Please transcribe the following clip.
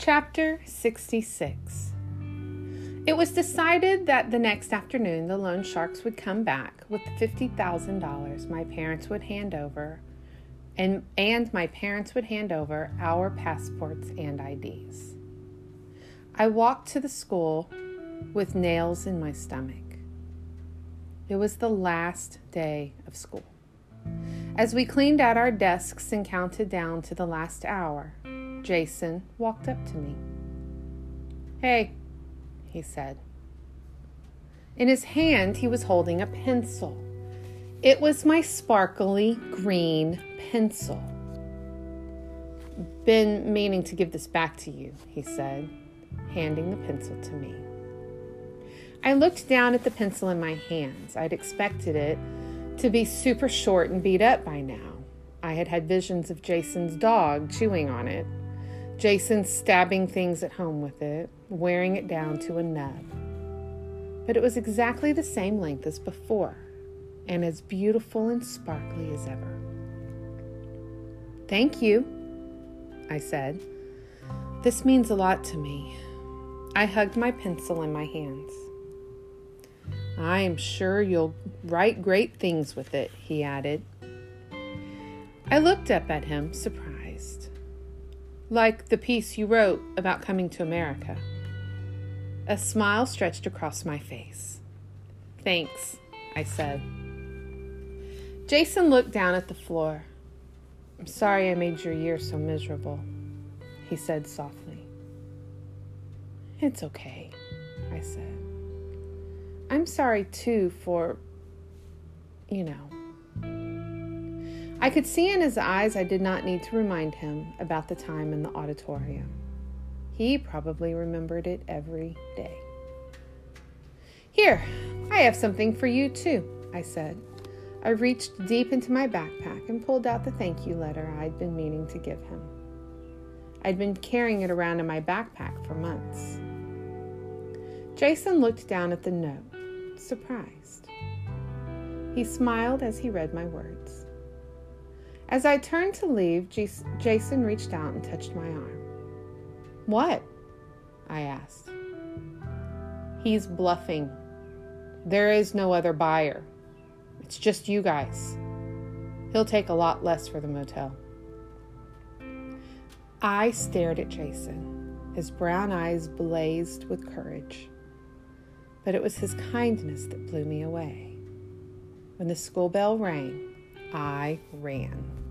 Chapter 66 It was decided that the next afternoon the loan sharks would come back with the $50,000 my parents would hand over and, and my parents would hand over our passports and IDs. I walked to the school with nails in my stomach. It was the last day of school. As we cleaned out our desks and counted down to the last hour, Jason walked up to me. Hey, he said. In his hand, he was holding a pencil. It was my sparkly green pencil. Been meaning to give this back to you, he said, handing the pencil to me. I looked down at the pencil in my hands. I'd expected it to be super short and beat up by now. I had had visions of Jason's dog chewing on it Jason stabbing things at home with it, wearing it down to a nub. But it was exactly the same length as before, and as beautiful and sparkly as ever. Thank you, I said. This means a lot to me. I hugged my pencil in my hands. I am sure you'll write great things with it, he added. I looked up at him, surprised like the piece you wrote about coming to America. A smile stretched across my face. Thanks, I said. Jason looked down at the floor. I'm sorry I made your year so miserable, he said softly. It's okay, I said. I'm sorry too for, you know, I could see in his eyes I did not need to remind him about the time in the auditorium. He probably remembered it every day. Here, I have something for you too, I said. I reached deep into my backpack and pulled out the thank you letter I'd been meaning to give him. I'd been carrying it around in my backpack for months. Jason looked down at the note, surprised. He smiled as he read my words. As I turned to leave, Jason reached out and touched my arm. What? I asked. He's bluffing. There is no other buyer. It's just you guys. He'll take a lot less for the motel. I stared at Jason. His brown eyes blazed with courage. But it was his kindness that blew me away. When the school bell rang, I ran.